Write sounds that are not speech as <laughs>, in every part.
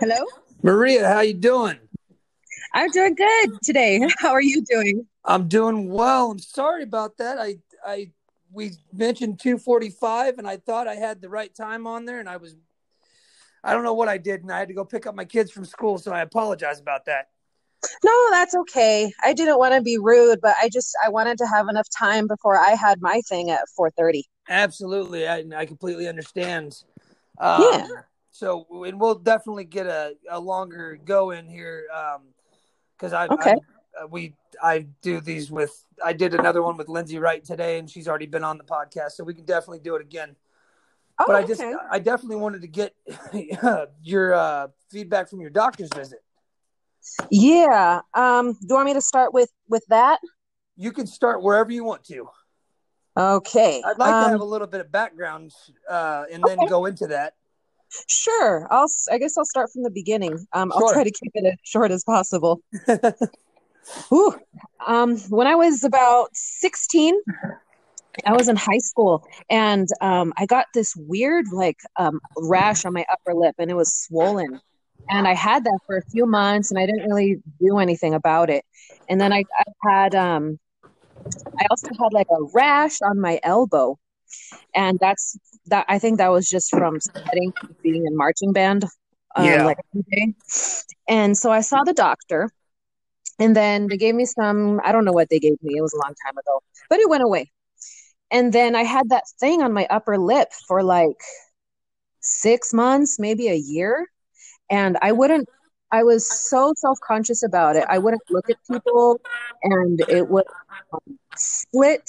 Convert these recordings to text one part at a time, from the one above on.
Hello? Maria, how you doing? I'm doing good today. <laughs> How are you doing? I'm doing well. I'm sorry about that. I I we mentioned 245 and I thought I had the right time on there and I was I don't know what I did and I had to go pick up my kids from school, so I apologize about that. No, that's okay. I didn't want to be rude, but I just I wanted to have enough time before I had my thing at 4:30. Absolutely. I, I completely understand. Um, Yeah. So, and we'll definitely get a, a longer go in here because I, Okay. I, uh, we, I do these with, I did another one with Lindsay Wright today and she's already been on the podcast. So we can definitely do it again. Oh, but I just, okay. I definitely wanted to get <laughs> your uh, feedback from your doctor's visit. Yeah. Um, do you want me to start with with that? You can start wherever you want to. Okay. I'd like to Um, have a little bit of background uh, and then Okay. go into that. Sure. I'll I guess I'll start from the beginning. Um, I'll try to keep it as short as possible. <laughs> Whew. Um, when I was about 16, I was in high school and um, I got this weird like um, rash on my upper lip and it was swollen. And I had that for a few months and I didn't really do anything about it. And then I, I had, um, I also had like a rash on my elbow. And that's that, I think that was just from sweating, being in marching band. Um, Yeah. like. And so I saw the doctor and then they gave me some, I don't know what they gave me. It was a long time ago, but it went away. And then I had that thing on my upper lip for like six months, maybe a year. And I wouldn't, I was so self conscious about it. I wouldn't look at people and it would um, split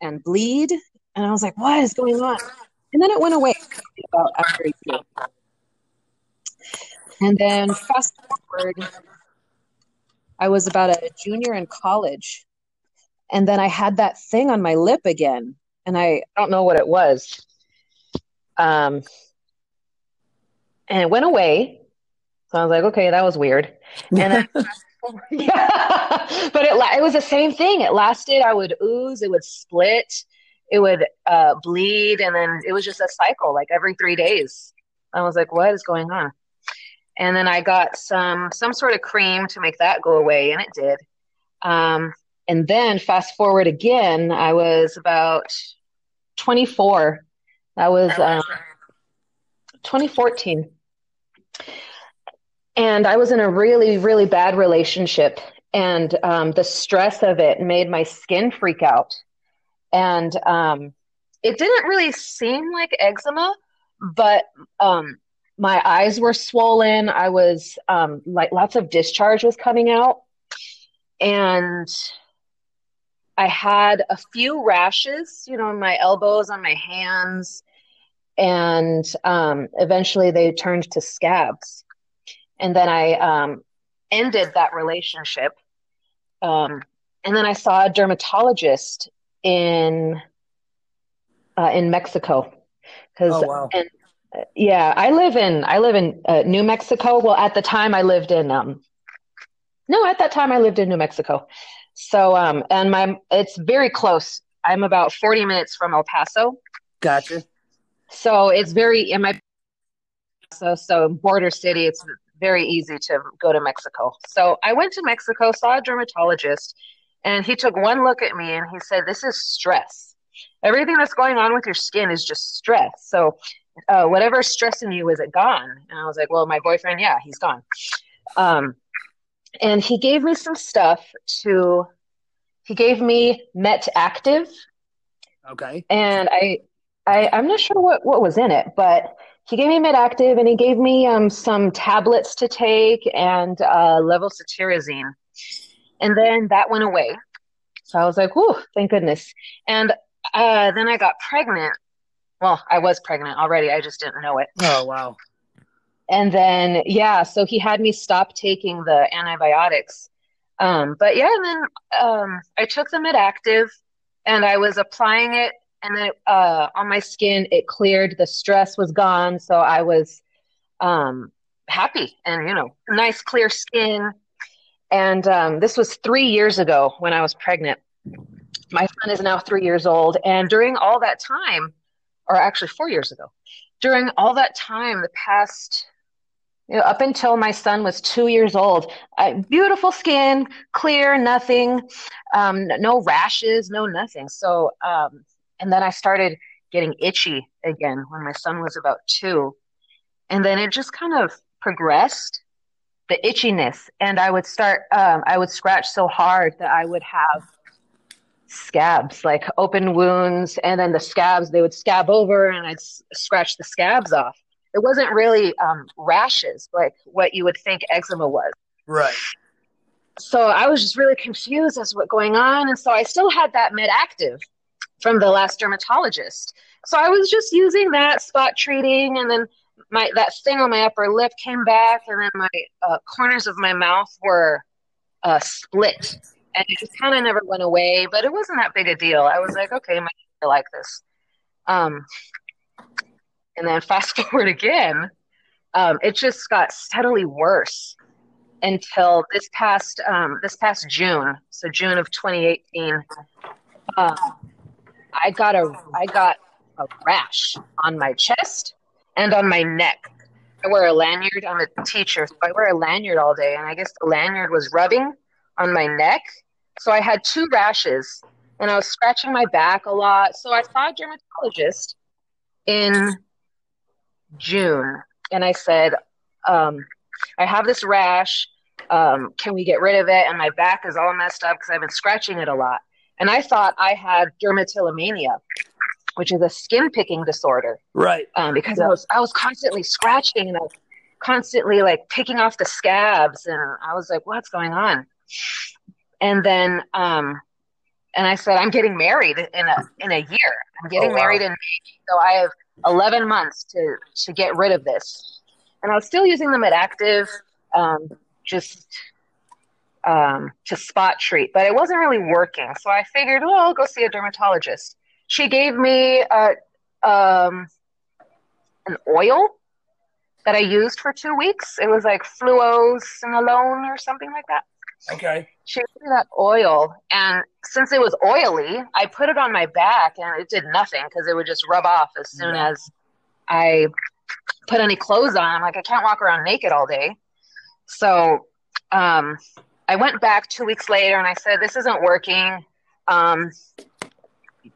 and bleed. And I was like, what is going on? And then it went away about after a year. And then fast forward, I was about a junior in college. And then I had that thing on my lip again. And I don't know what it was. Um, and it went away. So I was like, okay, that was weird. And then, <laughs> <laughs> yeah, <laughs> but it, it was the same thing. It lasted. I would ooze, it would split, it would uh, bleed. And then it was just a cycle, like every three days. I was like, what is going on? And then I got some some sort of cream to make that go away, and it did. Um, and then fast forward again, I was about 24. That was um, 2014. And I was in a really, really bad relationship. And um, the stress of it made my skin freak out. And um, it didn't really seem like eczema, but um, my eyes were swollen. I was um, like lots of discharge was coming out. And I had a few rashes, you know, on my elbows, on my hands, and um, eventually they turned to scabs. And then I um, ended that relationship. Um, and then I saw a dermatologist in uh, in Mexico because Oh, wow. and yeah, I live in I live in uh, New Mexico. Well, at the time I lived in um no, at that time I lived in New Mexico. So um and my it's very close. I'm about 40 minutes from El Paso. Gotcha. So it's very in my so so border city it's very easy to go to Mexico. So I went to Mexico, saw a dermatologist, and he took one look at me and he said this is stress. Everything that's going on with your skin is just stress. So uh, whatever's stressing you is it gone? And I was like, well, my boyfriend, yeah, he's gone. Um, and he gave me some stuff to. He gave me Met Active, Okay. and I, I I'm not sure what what was in it, but he gave me Met Active, and he gave me um some tablets to take and uh, levocetirizine, and then that went away. So I was like, "Whew, thank goodness!" And uh, then I got pregnant. Well, I was pregnant already. I just didn't know it. Oh, wow. And then, yeah, so he had me stop taking the antibiotics. Um, but yeah, and then um, I took the Medactive and I was applying it, and then uh, on my skin, it cleared. The stress was gone. So I was um, happy and, you know, nice, clear skin. And um, this was three years ago when I was pregnant. My son is now three years old. And during all that time, or actually four years ago, during all that time, the past You know, up until my son was two years old, uh, beautiful skin, clear, nothing, um, no rashes, no nothing. So, um, and then I started getting itchy again when my son was about two. And then it just kind of progressed the itchiness. And I would start, um, I would scratch so hard that I would have scabs, like open wounds. And then the scabs, they would scab over and I'd s- scratch the scabs off. It wasn't really um, rashes, like what you would think eczema was. Right. So I was just really confused as to what's going on. And so I still had that med active from the last dermatologist. So I was just using that spot treating, and then my that thing on my upper lip came back, and then my uh, corners of my mouth were uh, split, and it just kind of never went away. But it wasn't that big a deal. I was like, okay, my I like this. Um, and then fast <laughs> forward again, um, it just got steadily worse until this past um, this past June, so June of 2018. Uh, I got a I got a rash on my chest and on my neck. I wear a lanyard. I'm a teacher, so I wear a lanyard all day, and I guess the lanyard was rubbing on my neck. So I had two rashes, and I was scratching my back a lot. So I saw a dermatologist in June, and I said, um, "I have this rash. Um, can we get rid of it?" And my back is all messed up because I've been scratching it a lot. And I thought I had dermatillomania, which is a skin picking disorder Right. um, because I was I was constantly scratching and I was constantly like picking off the scabs, and I was like, "What's going on?" And then, um, and I said, "I'm getting married in a in a year. I'm getting Oh, wow. married in May, so I have 11 months to to get rid of this." And I was still using them at active, um, just um, to spot treat, but it wasn't really working. So I figured, well, I'll go see a dermatologist. She gave me a, um, an oil that I used for two weeks. It was like fluocinolone or something like that. Okay. She gave me that oil, and since it was oily, I put it on my back, and it did nothing because it would just rub off as soon Yeah. as I put any clothes on. I'm like, I can't walk around naked all day. So um, I went back two weeks later, and I said, This isn't working. Um,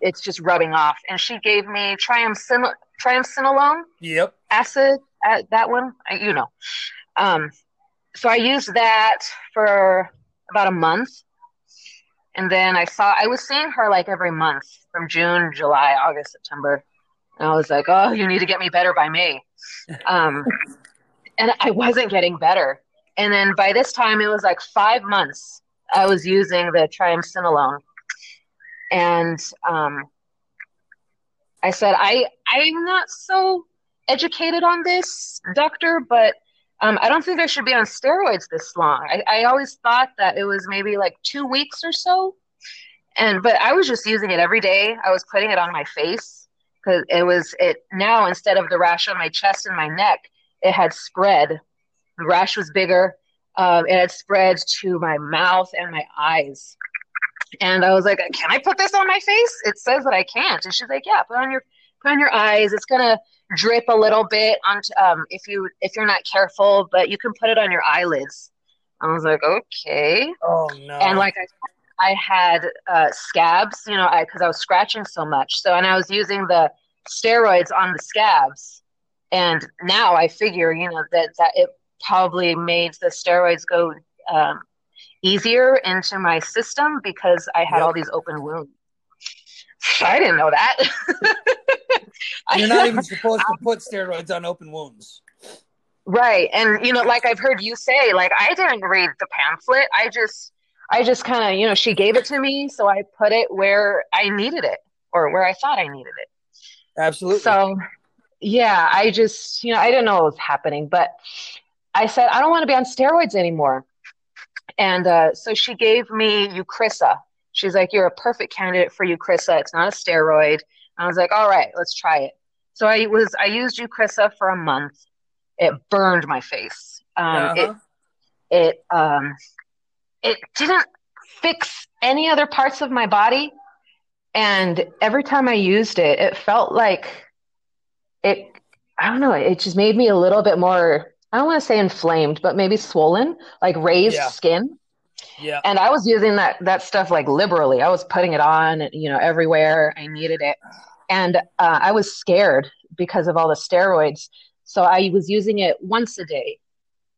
it's just rubbing off. And she gave me triamcin- triamcinolone Yep. acid at that one uh, you know. Um, so i used that for about a month. And then i saw i was seeing her like every month from june july august september. And i was like oh you need to get me better by may. <laughs> Um, and i wasn't getting better. And then by this time it was like five months i was using the triamcinolone and um, i said i i'm not so educated on this, doctor, but um, I don't think I should be on steroids this long. I, I always thought that it was maybe like two weeks or so, and but I was just using it every day. I was putting it on my face because it was it now instead of the rash on my chest and my neck, it had spread. The rash was bigger. Um, it had spread to my mouth and my eyes. And I was like, "Can I put this on my face?" It says that I can't. And she's like, "Yeah, put on your put on your eyes. It's gonna drip a little bit onto um if you if you're not careful, but you can put it on your eyelids." I was like, "Okay." Oh no. And like I, I had uh, scabs, you know, because I, was scratching so much. So and I was using the steroids on the scabs, and now I figure, you know, that that it probably made the steroids go um, easier into my system because I had Yep. all these open wounds. I didn't know that. <laughs> You're not even supposed to put steroids on open wounds. Right. And you know, like I've heard you say, like I didn't read the pamphlet. I just I just kind of, you know, she gave it to me, so I put it where I needed it or where I thought I needed it. Absolutely. So, yeah, I just, you know, I didn't know what was happening, but I said I don't want to be on steroids anymore. And uh, so she gave me Eucrisa. She's like, "You're a perfect candidate for Eucrisa. It's not a steroid." I was like, "All right, let's try it." So I was I used Eucrisa for a month. It burned my face. Um, Uh-huh. It it um it didn't fix any other parts of my body, and every time I used it, it felt like it. I don't know. It just made me a little bit more I don't want to say inflamed, but maybe swollen, like raised Yeah. skin. Yeah. And I was using that that stuff like liberally. I was putting it on, you know, everywhere I needed it. And uh, I was scared because of all the steroids. So I was using it once a day.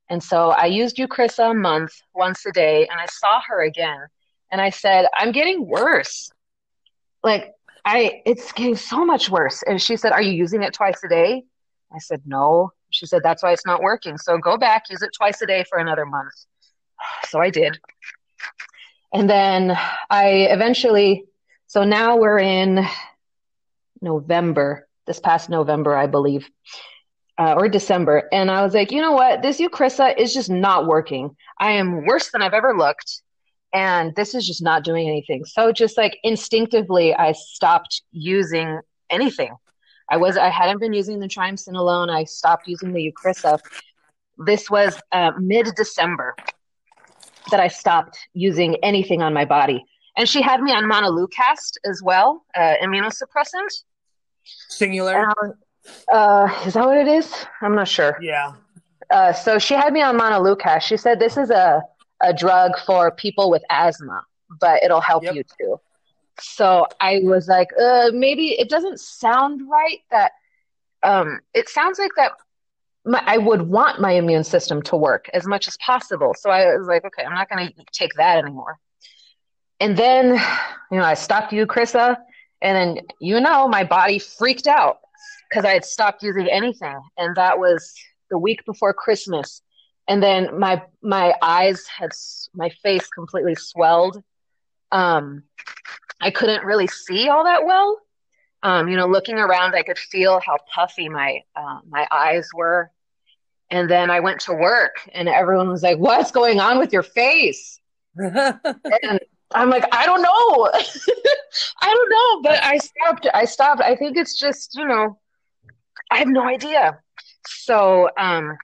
And so I used Eucrisa a month, once a day, and I saw her again. And I said, I'm getting worse. Like I it's getting so much worse. And she said, Are you using it twice a day? I said, No. She said, That's why it's not working. So go back, use it twice a day for another month. <sighs> So I did. And then I eventually, so now we're in November, this past November, I believe, uh, or December. And I was like, you know what? This Eucrisa is just not working. I am worse than I've ever looked. And this is just not doing anything. So just like instinctively, I stopped using anything. I was, I hadn't been using the triamcinolone. I stopped using the Eucrisa. This was uh, mid December that I stopped using anything on my body. And she had me on montelukast as well, uh, immunosuppressant. Singulair. Uh, is that what it is? I'm not sure. yeah. Uh, so she had me on montelukast. She said this is a, a drug for people with asthma, but it'll help Yep. you too. So I was like, uh, maybe it doesn't sound right that um, it sounds like that my, I would want my immune system to work as much as possible. So I was like, okay, I'm not going to take that anymore. And then, you know, I stopped Eucrisa, and then, you know, my body freaked out because I had stopped using anything. And that was the week before Christmas. And then my my eyes had my face completely swelled. Um, I couldn't really see all that well. Um, you know, looking around, I could feel how puffy my uh, my eyes were. And then I went to work, and everyone was like, "What's going on with your face?" <laughs> And I'm like, "I don't know, <laughs> I don't know." But I stopped. I stopped. I think it's just, you know, I have no idea. So um,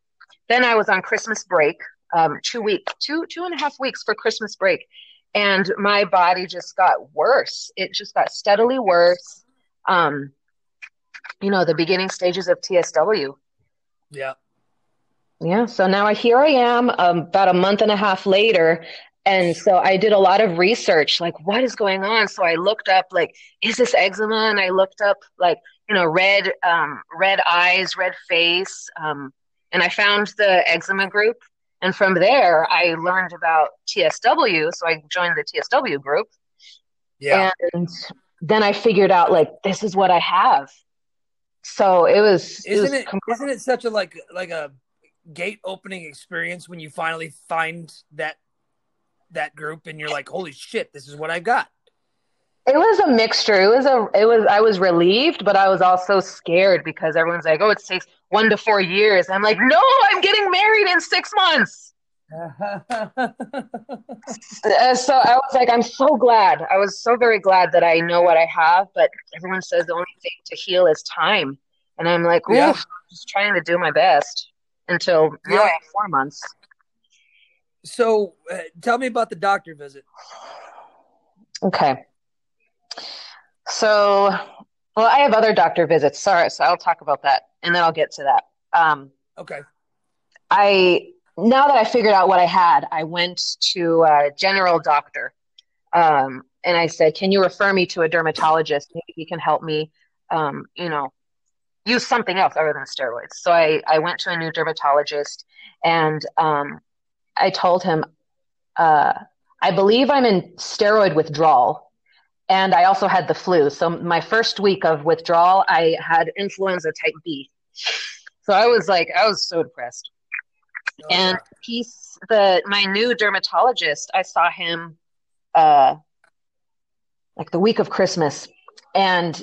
then I was on Christmas break, um, two week, two two and a half weeks for Christmas break, and my body just got worse. It just got steadily worse. Um, you know, the beginning stages of TSW. yeah. Yeah, so now I here I am, um, about a month and a half later, and so I did a lot of research, like what is going on. So I looked up, like, is this eczema? And I looked up, like, you know, red, um, red eyes, red face, um, and I found the eczema group. And from there, I learned about TSW, so I joined the TSW group, Yeah. and then I figured out, like, this is what I have. So it was, isn't it com- isn't it such a like like a gate opening experience when you finally find that that group and you're like holy shit this is what I've got It was a mixture. It was a it was I was relieved, but I was also scared because everyone's like, "Oh, it takes 1 to 4 years." I'm like, "No, I'm getting married in 6 months." <laughs> Uh, so I was like, I'm so glad. I was so very glad that I know what I have, but everyone says the only thing to heal is time. And I'm like, oof, Yeah. I'm just trying to do my best until Yeah. have 4 months. so uh, tell me about the doctor visit Okay. So, well, I have other doctor visits. Sorry, so I'll talk about that and then I'll get to that. Um, okay I now that I figured out what I had, I went to a general doctor, um, and I said, "Can you refer me to a dermatologist? Maybe he can help me, um, you know, use something else other than steroids." So I I went to a new dermatologist, and um, I told him, uh, "I believe I'm in steroid withdrawal." And I also had the flu. So my first week of withdrawal, I had influenza type B. So I was like, I was so depressed. Oh, and he's the my new dermatologist i saw him uh like the week of christmas. And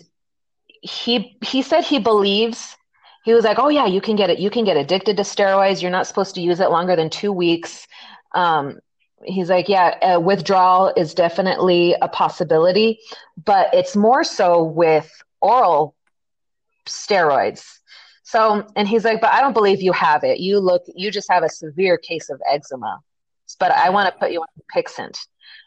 he he said he believes he was like oh yeah you can get it you can get addicted to steroids. You're not supposed to use it longer than two weeks. Um he's like yeah uh, withdrawal is definitely a possibility but it's more so with oral steroids so, and he's like, but I don't believe you have it. You look, you just have a severe case of eczema. But I want to put you on Pixent.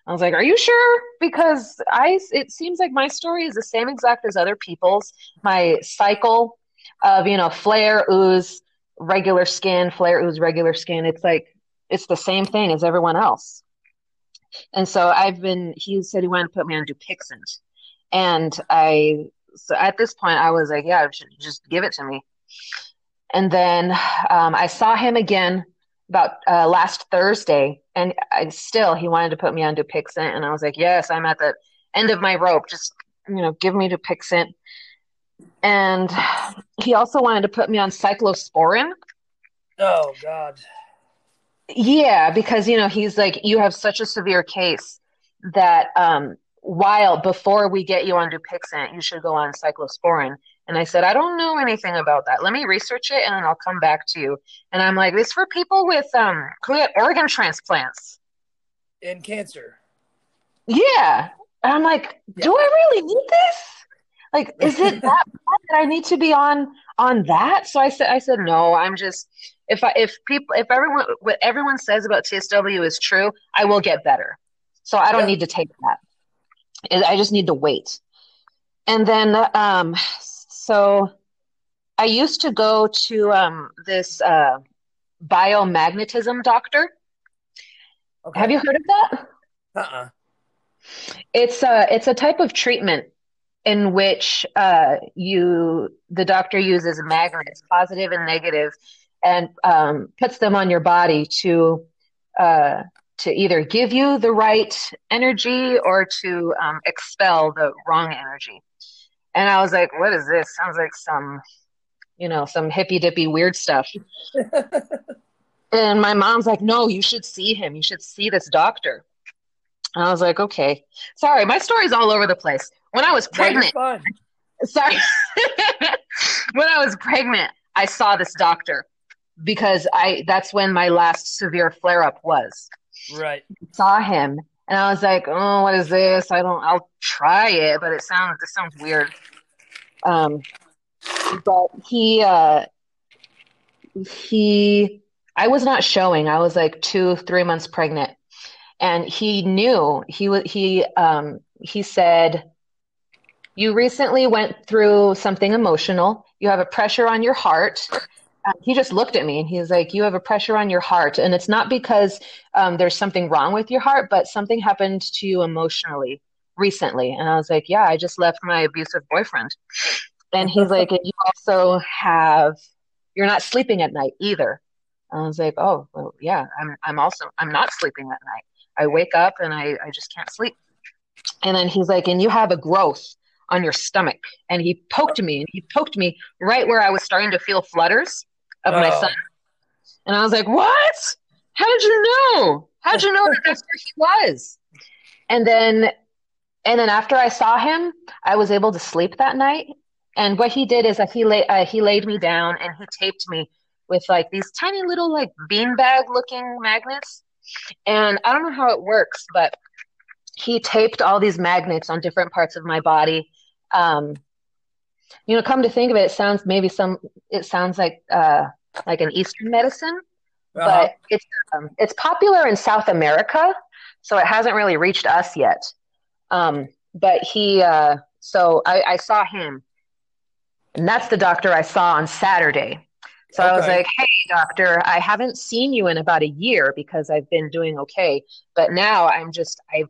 I was like, are you sure? Because I, it seems like my story is the same exact as other people's. My cycle of, you know, flare, ooze, regular skin, flare ooze, regular skin. It's like it's the same thing as everyone else. And so I've been. He said he wanted to put me on Dupixent, and I. So at this point, I was like, yeah, just give it to me. And then um, I saw him again about uh, last Thursday, and I still he wanted to put me on Dupixent, and I was like, yes, I'm at the end of my rope. Just you know, give me Dupixent. And he also wanted to put me on cyclosporin. Oh God. Yeah, because you know he's like, you have such a severe case that um, while before we get you on Dupixent, you should go on cyclosporin. And I said, I don't know anything about that. Let me research it and then I'll come back to you. And I'm like, this for people with um organ transplants. And cancer. Yeah. And I'm like, yeah. do I really need this? Like, is it <laughs> that that I need to be on on that? So I said I said no, I'm just if I if people if everyone what everyone says about TSW is true, I will get better. So I don't yeah. need to take that. I just need to wait. And then um so I used to go to um, this uh, biomagnetism doctor. Okay. Have you heard of that? Uh-uh. It's a it's a type of treatment in which uh, you the doctor uses magnets, positive and negative, and um, puts them on your body to uh, to either give you the right energy or to um, expel the wrong energy. And I was like, what is this? Sounds like some, you know, some hippy dippy weird stuff. <laughs> and my mom's like, no, you should see him. You should see this doctor. And I was like, okay. Sorry, my story's all over the place. When I was pregnant, <laughs> sorry. <laughs> when I was pregnant, I saw this doctor because I that's when my last severe flare up was. Right. saw him and I was like, "Oh, what is this? I don't. I'll try it, but it sounds this sounds weird." Um, but he uh, he, I was not showing. I was like two, three months pregnant, and he knew. He was he um he said, "You recently went through something emotional. You have a pressure on your heart." Um, he just looked at me and he's like, "You have a pressure on your heart, and it's not because um, there's something wrong with your heart, but something happened to you emotionally recently." And I was like, "Yeah, I just left my abusive boyfriend." And he's like, "And you also have, you're not sleeping at night either." And I was like, "Oh, well, yeah, I'm. I'm also. I'm not sleeping at night. I wake up and I, I just can't sleep." And then he's like, "And you have a growth." on your stomach. And he poked me and he poked me right where I was starting to feel flutters of oh. my son. And I was like, what? How did you know? How did you know that that's where he was? And then, and then after I saw him, I was able to sleep that night. And what he did is that he lay, uh, he laid me down and he taped me with like these tiny little like beanbag looking magnets. And I don't know how it works, but he taped all these magnets on different parts of my body. Um, you know, come to think of it, it sounds maybe some. It sounds like uh, like an Eastern medicine, uh-huh. but it's um, it's popular in South America, so it hasn't really reached us yet. Um, but he, uh, so I, I saw him, and that's the doctor I saw on Saturday. So okay. I was like, "Hey, doctor, I haven't seen you in about a year because I've been doing okay, but now I'm just I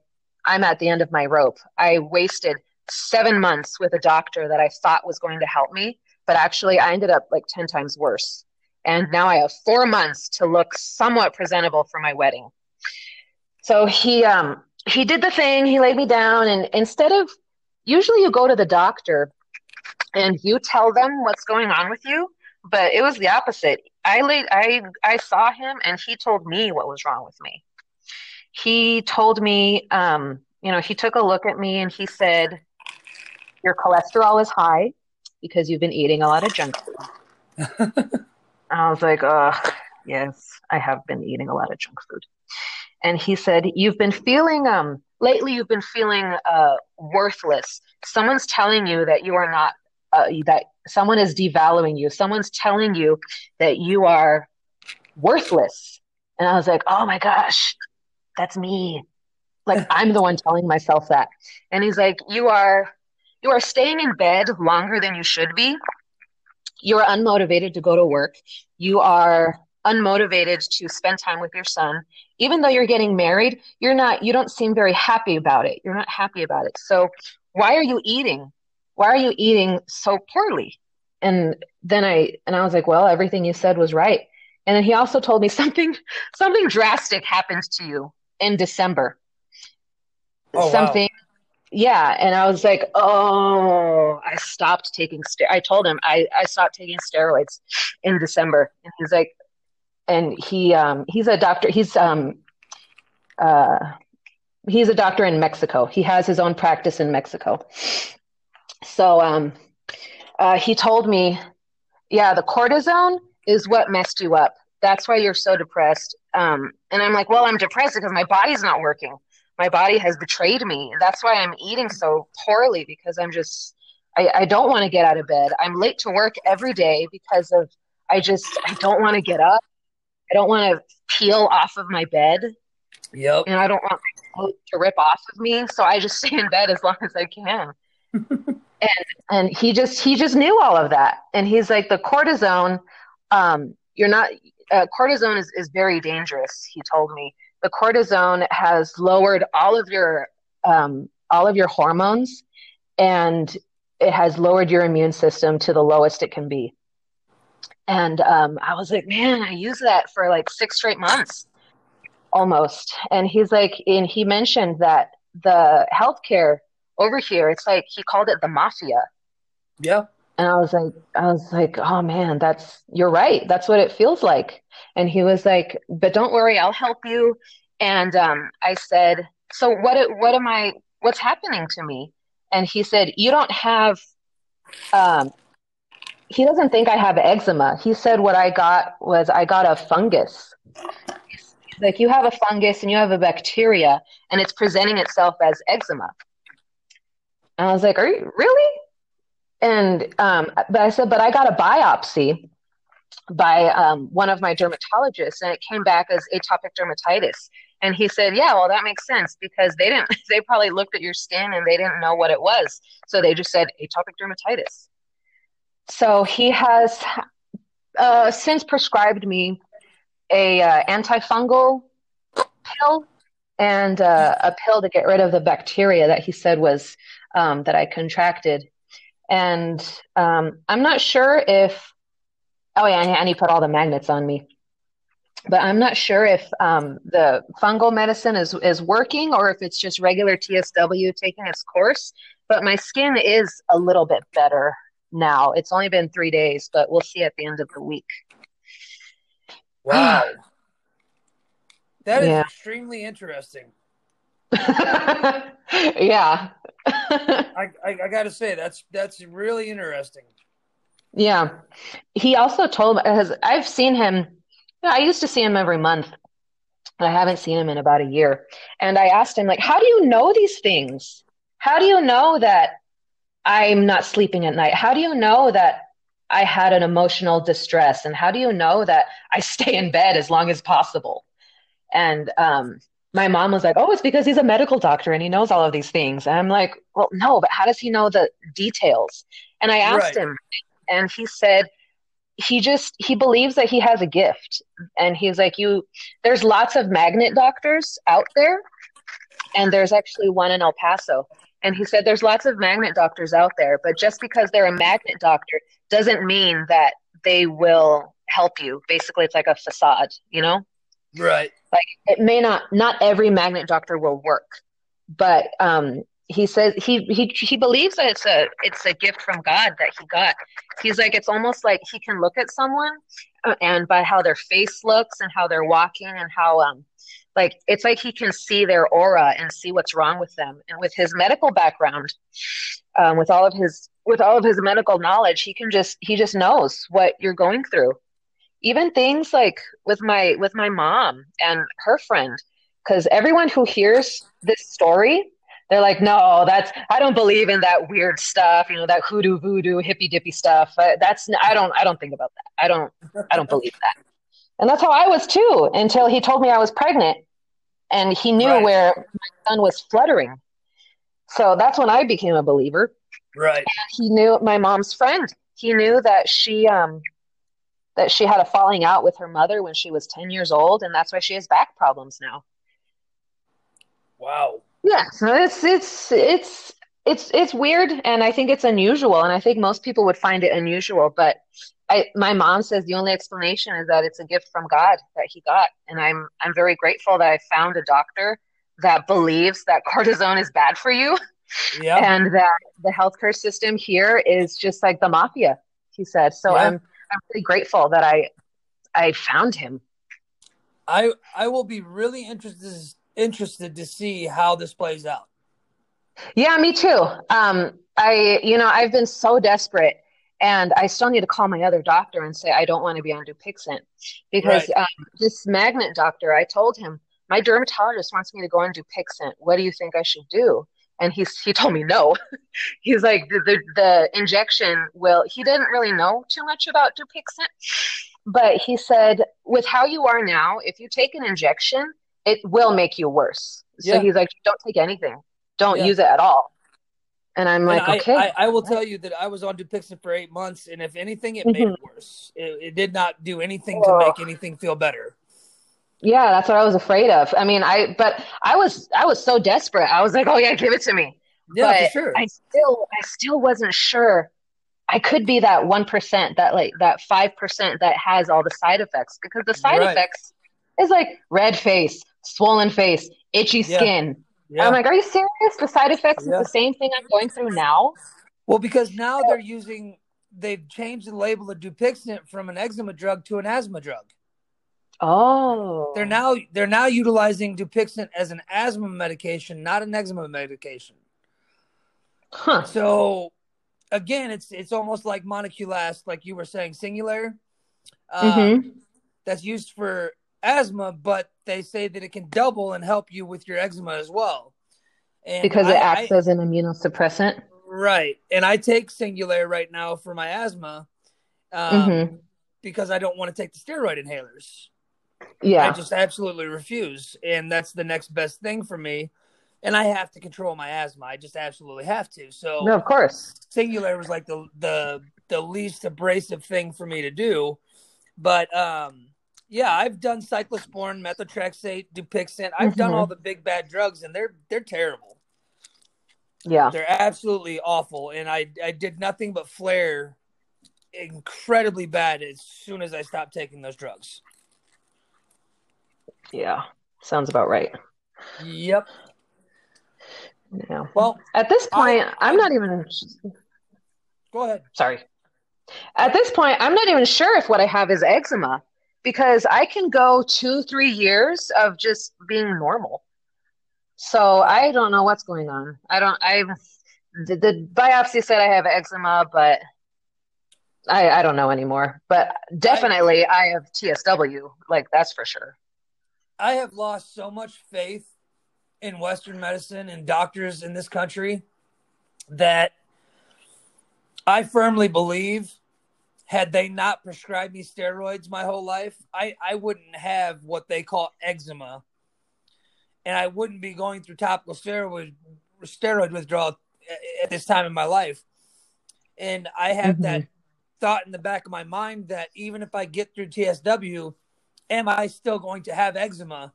I'm at the end of my rope. I wasted seven months with a doctor that I thought was going to help me, but actually I ended up like 10 times worse. And now I have four months to look somewhat presentable for my wedding. So he, um, he did the thing, he laid me down, and instead of usually you go to the doctor and you tell them what's going on with you, but it was the opposite. I laid, I, I saw him and he told me what was wrong with me. He told me, um, you know, he took a look at me and he said, your cholesterol is high because you've been eating a lot of junk food. <laughs> I was like, oh, yes, I have been eating a lot of junk food. And he said, you've been feeling, um, lately you've been feeling uh, worthless. Someone's telling you that you are not, uh, that someone is devaluing you. Someone's telling you that you are worthless. And I was like, oh my gosh, that's me. Like <laughs> I'm the one telling myself that. And he's like, you are you are staying in bed longer than you should be. you're unmotivated to go to work. You are unmotivated to spend time with your son. Even though you're getting married, you're not, you don't seem very happy about it. You're not happy about it. So why are you eating? Why are you eating so poorly? And then I, and I was like, well, everything you said was right. And then he also told me <laughs> something, something drastic happened to you in December. Oh, something wow. Yeah and i was like oh i stopped taking ster- i told him I, I stopped taking steroids in december and he's like and he um he's a doctor he's um uh he's a doctor in mexico. He has his own practice in mexico. So um uh, he told me yeah the cortisone is what messed you up. That's why you're so depressed. Um and i'm like well i'm depressed because my body's not working my body has betrayed me. That's why I'm eating so poorly because I'm just I, I don't want to get out of bed. I'm late to work every day because of I just I don't want to get up. I don't want to peel off of my bed. Yep. And I don't want my clothes to rip off of me. So I just <laughs> stay in bed as long as I can. <laughs> and and he just he just knew all of that. And he's like the cortisone, um, you're not uh, cortisone is, is very dangerous, he told me the cortisone has lowered all of your um, all of your hormones and it has lowered your immune system to the lowest it can be. And um, i was like man i used that for like six straight months almost. And he's like and he mentioned that the healthcare over here it's like he called it the mafia. Yeah. And I was like, I was like, oh man, that's, you're right. That's what it feels like. And he was like, but don't worry, I'll help you. And um, I said, so what, what am I, what's happening to me? And he said, you don't have, um, he doesn't think I have eczema. He said what I got was I got a fungus. Like you have a fungus and you have a bacteria and it's presenting itself as eczema. And I was like, are you really? And um, but I said, but I got a biopsy by um, one of my dermatologists, and it came back as atopic dermatitis. And he said, yeah, well, that makes sense because they didn't. <laughs> They probably looked at your skin and they didn't know what it was, so they just said atopic dermatitis. So he has uh, since prescribed me a uh, antifungal pill and uh, a pill to get rid of the bacteria that he said was um, that I contracted and um, I'm not sure if. Oh yeah, and he put all the magnets on me, but I'm not sure if um, the fungal medicine is is working or if it's just regular TSW taking its course. But my skin is a little bit better now. It's only been three days, but we'll see at the end of the week. <sighs> Wow. that is Yeah. extremely interesting. <laughs> yeah. <laughs> I, I, I got to say that's that's really interesting. Yeah. He also told has I've seen him I used to see him every month. And I haven't seen him in about a year. And I asked him like, "How do you know these things? How do you know that I'm not sleeping at night? How do you know that I had an emotional distress and how do you know that I stay in bed as long as possible?" And um my mom was like, "Oh, it's because he's a medical doctor and he knows all of these things." And I'm like, "Well, no, but how does he know the details?" And I asked Right. him, and he said he just he believes that he has a gift. And he's like, "You there's lots of magnet doctors out there, and there's actually one in El Paso." And he said there's lots of magnet doctors out there, but just because they're a magnet doctor doesn't mean that they will help you. Basically, it's like a facade, you know? Right. like it may not not every magnet doctor will work but um he says he he he believes that it's a it's a gift from god that he got. He's like it's almost like he can look at someone uh, and by how their face looks and how they're walking and how um like it's like he can see their aura and see what's wrong with them. And with his medical background um, with all of his with all of his medical knowledge he can just he just knows what you're going through even things like with my with my mom and her friend because everyone who hears this story they're like no that's i don't believe in that weird stuff you know that hoodoo voodoo hippy dippy stuff. That's i don't i don't think about that. I don't i don't believe that. And that's how i was too until he told me i was pregnant and he knew Right. where my son was fluttering. So that's when i became a believer. Right. he knew my mom's friend he knew that she um that she had a falling out with her mother when she was 10 years old and that's why she has back problems now. Wow. Yeah, so it's it's it's it's it's weird and I think it's unusual and I think most people would find it unusual, but I my mom says the only explanation is that it's a gift from God that he got and I'm I'm very grateful that I found a doctor that believes that cortisone is bad for you. Yeah. And that the healthcare system here is just like the mafia, he said. So. I'm I'm really grateful that I I found him. I I will be really interested interested to see how this plays out. Yeah, me too. Um, I, you know, I've been so desperate, and I still need to call my other doctor and say I don't want to be on Dupixent because um, this magnet doctor, I told him my dermatologist wants me to go on Dupixent. What do you think I should do? And he's he told me no. <laughs> he's like the, the the injection will. He didn't really know too much about Dupixent, but he said with how you are now, if you take an injection, it will make you worse. So Yeah. he's like, don't take anything don't Yeah. use it at all. And I'm like, And I, okay. I, I will tell you that I was on Dupixent for eight months, and if anything, it made mm-hmm. it worse. It, it did not do anything to Oh. make anything feel better. Yeah, that's what I was afraid of. I mean, I but I was I was so desperate. I was like, oh yeah, give it to me. Yeah, but for sure. I still I still wasn't sure. I could be that one percent, that like that five percent that has all the side effects because the side Right. effects is like red face, swollen face, itchy Yeah. skin. yeah. I'm like, are you serious? The side effects Yeah. is the same thing I'm going through now. well, because now they're using, they've changed the label of Dupixent from an eczema drug to an asthma drug. Oh, They're now they're now utilizing Dupixent as an asthma medication, not an eczema medication. huh. So again, it's it's almost like monoculast, like you were saying, Singulair. Uh, Mhm. That's used for asthma, but they say that it can double and help you with your eczema as well. And Because it I- acts I- as an immunosuppressant. right, and I take Singulair right now for my asthma um, hmm because I don't want to take the steroid inhalers. Yeah. I just absolutely refuse, and that's the next best thing for me. And I have to control my asthma. I just absolutely have to. So no, of course. Singulair was like the the the least abrasive thing for me to do. But um yeah, I've done cyclosporin, methotrexate, Dupixent. I've done Mhm. all the big bad drugs and they're they're terrible. Yeah. They're absolutely awful and I I did nothing but flare incredibly bad as soon as I stopped taking those drugs. Yeah. Sounds about right. Yep. Yeah. Well, At this point, I- I, am I- not even go ahead. sorry. At this point, I'm not even sure if what I have is eczema because I can go two, three years of just being normal. So I don't know what's going on. I don't. I the, the biopsy said I have eczema, but I I don't know anymore. But definitely, I have TSW. Like that's for sure. I have lost so much faith in Western medicine and doctors in this country that I firmly believe had they not prescribed me steroids my whole life, I, I wouldn't have what they call eczema. And I wouldn't be going through topical steroid steroid withdrawal at this time in my life. And I have Mhm. that thought in the back of my mind that even if I get through TSW, am I still going to have eczema?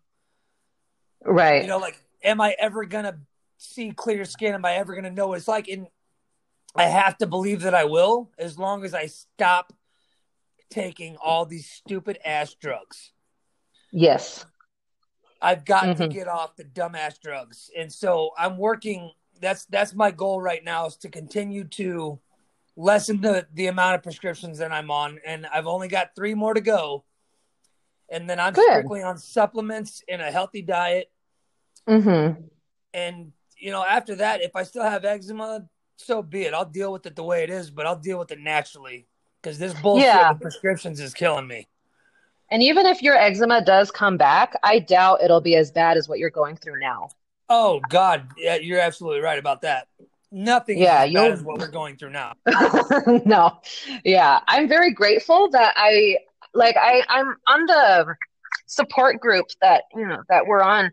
Right. You know, like, am I ever gonna see clear skin? Am I ever gonna know what it's like? And I have to believe that I will, as long as I stop taking all these stupid ass drugs. yes. I've got to Mhm. get off the dumbass drugs, and so I'm working. That's that's my goal right now is to continue to lessen the the amount of prescriptions that I'm on, and I've only got three more to go. And then I'm Good. strictly on supplements and a healthy diet. Mm-hmm. And you know, after that, if I still have eczema, so be it. I'll deal with it the way it is, but I'll deal with it naturally because this bullshit Yeah. with prescriptions is killing me. And even if your eczema does come back, I doubt it'll be as bad as what you're going through now. Oh God, yeah, you're absolutely right about that. Nothing Yeah, is as bad as what we're going through now. <laughs> no. Yeah. I'm very grateful that I like I, I'm on the support group that you know that we're on.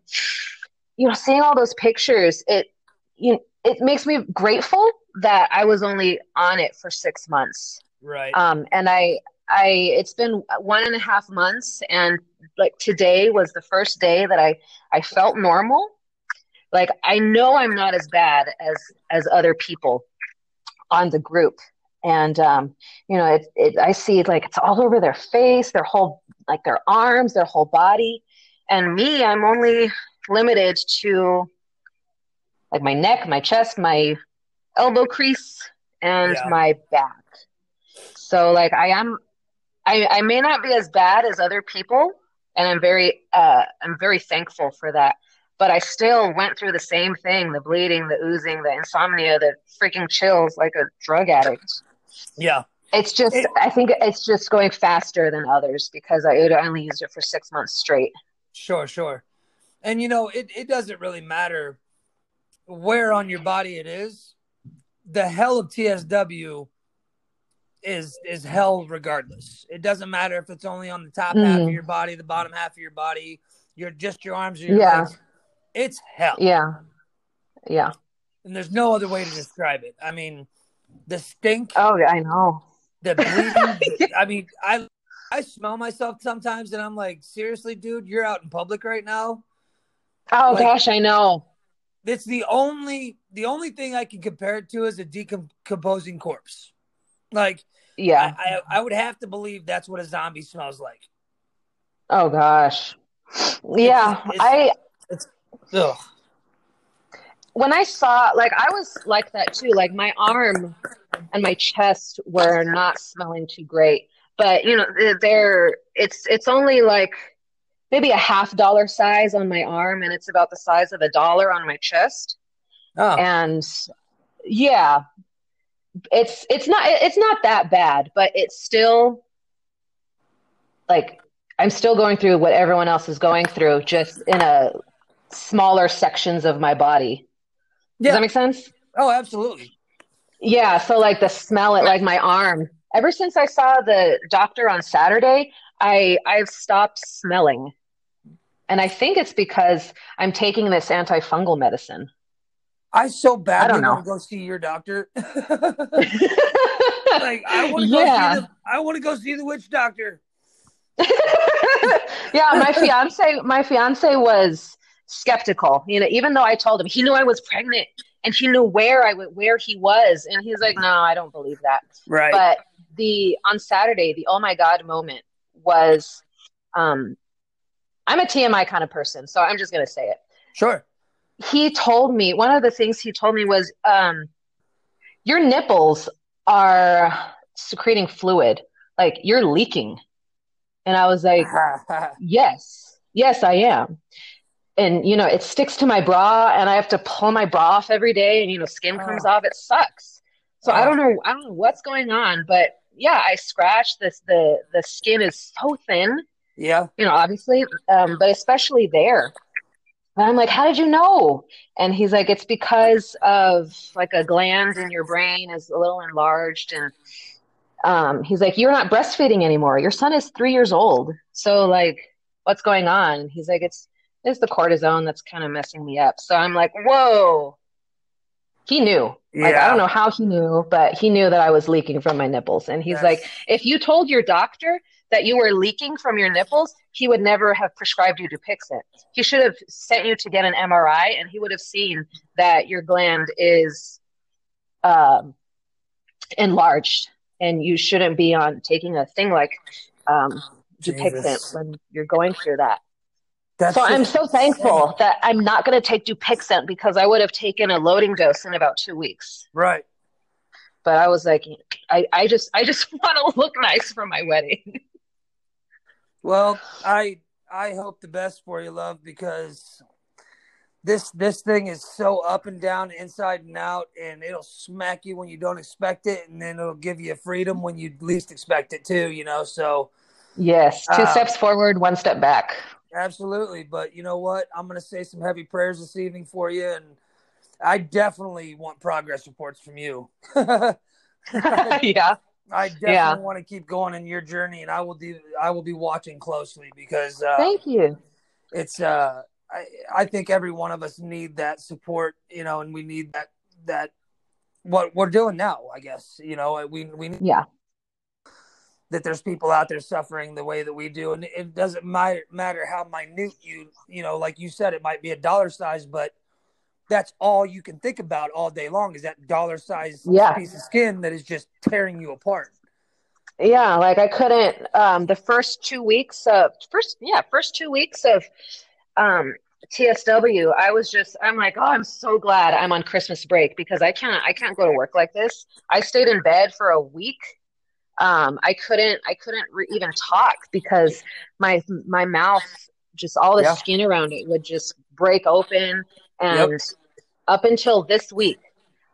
You know, seeing all those pictures, it you it makes me grateful that I was only on it for six months. Right. Um, and I, I, it's been one and a half months, and like today was the first day that I, I felt normal. Like I know I'm not as bad as as other people on the group, and um, you know, it, it, I see like it's all over their face, their whole, like their arms, their whole body, and me, I'm only limited to like my neck, my chest, my elbow crease, and Yeah. my back. So like I am I, I may not be as bad as other people and I'm very uh I'm very thankful for that. But I still went through the same thing, the bleeding, the oozing, the insomnia, the freaking chills like a drug addict. Yeah. It's just It- I think it's just going faster than others because I only used it for six months straight. Sure, sure. And you know, it, it doesn't really matter where on your body it is. The hell of TSW is is hell regardless. It doesn't matter if it's only on the top half of Mhm. your body, the bottom half of your body, your just your arms or your Yeah. legs. It's hell. Yeah. Yeah. And there's no other way to describe it. I mean, the stink, Oh yeah, I know. the bleeding. <laughs> I mean, I I smell myself sometimes and I'm like, seriously, dude, you're out in public right now. Oh Like- gosh, I know. It's the only the only thing I can compare it to is a decomposing corpse. Like Yeah. I, I I would have to believe that's what a zombie smells like. Oh gosh. Yeah. it's- I Ugh. When I saw like I was like that too. Like my arm and my chest were not smelling too great. But you know, they're it's it's only like maybe a half dollar size on my arm and it's about the size of a dollar on my chest. Oh, And yeah, it's it's not it's not that bad, but it's still like I'm still going through what everyone else is going through, just in a smaller sections of my body. Does that make sense? oh, absolutely. Yeah, so like the smell it like my arm. Ever since I saw the doctor on Saturday, I I've stopped smelling. And I think it's because I'm taking this antifungal medicine. I so badly don't know. want to go see your doctor. <laughs> <laughs> like I want to go Yeah. see the I want to go see the witch doctor. <laughs> yeah, my fiance my fiance was skeptical. You know, even though I told him he knew I was pregnant and he knew where I w- where he was and he's like, "No, I don't believe that." Right. but the on Saturday, the oh my god moment was um I'm a TMI kind of person, so I'm just gonna say it. sure. He told me one of the things he told me was um your nipples are secreting fluid, like you're leaking. And I was like, <laughs> Yes, yes, I am. And you know, it sticks to my bra, and I have to pull my bra off every day, and you know, skin comes Oh. off. It sucks. So I Oh. don't know, I don't know what's going on, but yeah, I scratch this. The the skin is so thin, yeah. you know, obviously, um, but especially there. And I'm like, how did you know? And he's like, it's because of like a gland in your brain is a little enlarged, and um, he's like, you're not breastfeeding anymore. Your son is three years old, so like, what's going on? He's like, it's it's the cortisone that's kind of messing me up. So I'm like, whoa. He knew. Like, I don't know how he knew, but he knew that I was leaking from my nipples. And he's That's- like, if you told your doctor that you were leaking from your nipples, he would never have prescribed you Dupixent. He should have sent you to get an MRI, and he would have seen that your gland is um, enlarged, and you shouldn't be on taking a thing like um, Dupixent Jesus. when you're going through that. That's So I'm so thankful that I'm not going to take Dupixent because I would have taken a loading dose in about two weeks. Right. But I was like, I, I just, I just <laughs> want to look nice for my wedding. Well, I I hope the best for you, love, because this this thing is so up and down, inside and out, and it'll smack you when you don't expect it, and then it'll give you freedom when you least expect it too. You know, so Yes, two Uh, steps forward, one step back. Absolutely. But you know what? I'm gonna say some heavy prayers this evening for you, and I definitely want progress reports from you. <laughs> yeah, <laughs> I definitely Yeah. want to keep going in your journey, and I will do. I will be watching closely because uh, thank you. it's uh I, I think every one of us need that support you know and we need that that what we're doing now i guess you know we we Yeah, that there's people out there suffering the way that we do, and it doesn't matter how minute you you know, like you said, it might be a dollar size, but that's all you can think about all day long is that dollar size Yeah. piece of skin that is just tearing you apart. Yeah, like I couldn't um the first two weeks of first yeah, first two weeks of um TSW, I was just I'm like, oh, I'm so glad I'm on Christmas break because I can't I can't go to work like this. I stayed in bed for a week. Um I couldn't I couldn't re- even talk because my my mouth just all the Yeah. skin around it would just break open and Yep. up until this week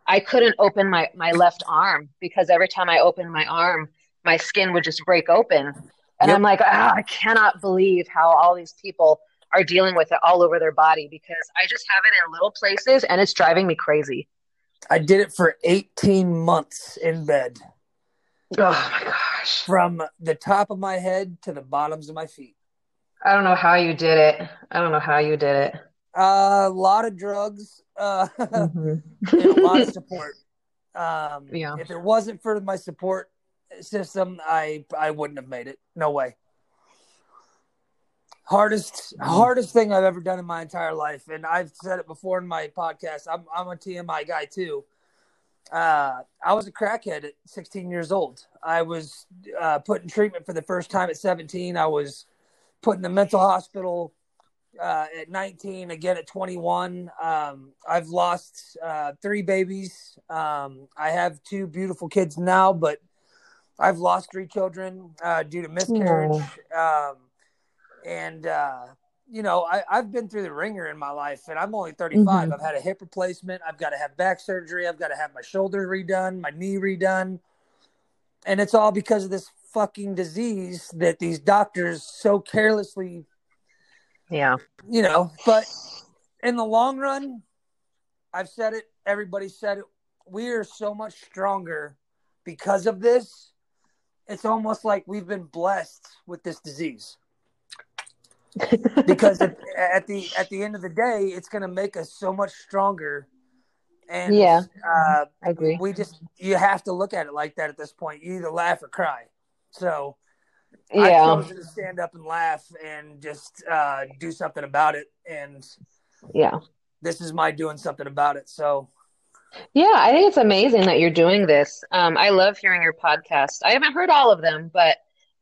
I couldn't open my my left arm because every time I opened my arm my skin would just break open. And Yep. I'm like, ah, I cannot believe how all these people are dealing with it all over their body because I just have it in little places and it's driving me crazy. I did it for 18 months in bed, Oh my gosh. from the top of my head to the bottoms of my feet. I don't know how you did it. I don't know how you did it. Uh, a lot of drugs, uh, Mhm. <laughs> and a lot of <laughs> support. Um, Yeah. If it wasn't for my support system, I I wouldn't have made it. No way. Hardest Mhm. hardest thing I've ever done in my entire life, and I've said it before in my podcast. I'm I'm a TMI guy too. Uh, I was a crackhead at 16 years old. I was uh, put in treatment for the first time at 17. I was put in the mental hospital uh, at 19, again at 21. Um, I've lost uh, three babies. Um, I have two beautiful kids now, but I've lost three children uh, due to miscarriage. Um, and, uh, you know, I, I've been through the wringer in my life, and I'm only 35. Mhm. I've had a hip replacement. I've got to have back surgery. I've got to have my shoulder redone, my knee redone. And it's all because of this fucking disease that these doctors so carelessly Yeah. you know, but in the long run, I've said it, everybody said it, we are so much stronger because of this. It's almost like we've been blessed with this disease because at, <laughs> at the at the end of the day, it's going to make us so much stronger. And Yeah. uh, I agree. we just you have to look at it like that at this point. You either laugh or cry. So yeah, Yeah. chosen to stand up and laugh and just uh, do something about it. And Yeah. this is my doing something about it. So Yeah, I think it's amazing that you're doing this. Um, I love hearing your podcast. I haven't heard all of them, but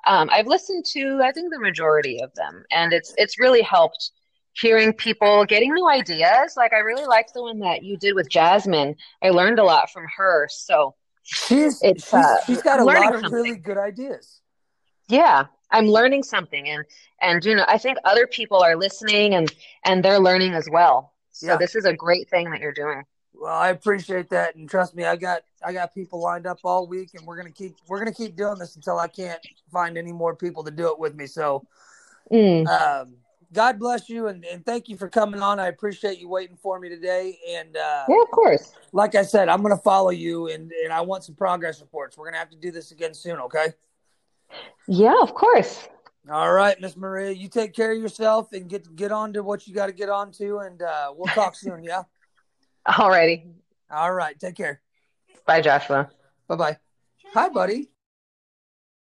um, I've listened to I think the majority of them, and it's it's really helped hearing people getting new ideas. Like I really liked the one that you did with Jasmine. I learned a lot from her. So she's It's, she's, uh, she's got a I'm learning lot of something. really good ideas. yeah, I'm learning something, and and you know I think other people are listening and and they're learning as well. So Yeah. this is a great thing that you're doing. Well, I appreciate that, and trust me, I got I got people lined up all week, and we're gonna keep we're gonna keep doing this until I can't find any more people to do it with me. So, Mm. um, God bless you, and, and thank you for coming on. I appreciate you waiting for me today. And uh, Yeah, of course. like I said, I'm gonna follow you, and and I want some progress reports. We're gonna have to do this again soon, okay? Yeah, of course. All right, Miss Maria, you take care of yourself and get get on to what you got to get on to, and uh, we'll talk soon. Yeah. Alrighty. All right. Take care. Bye, Joshua. Bye bye. Hi, buddy.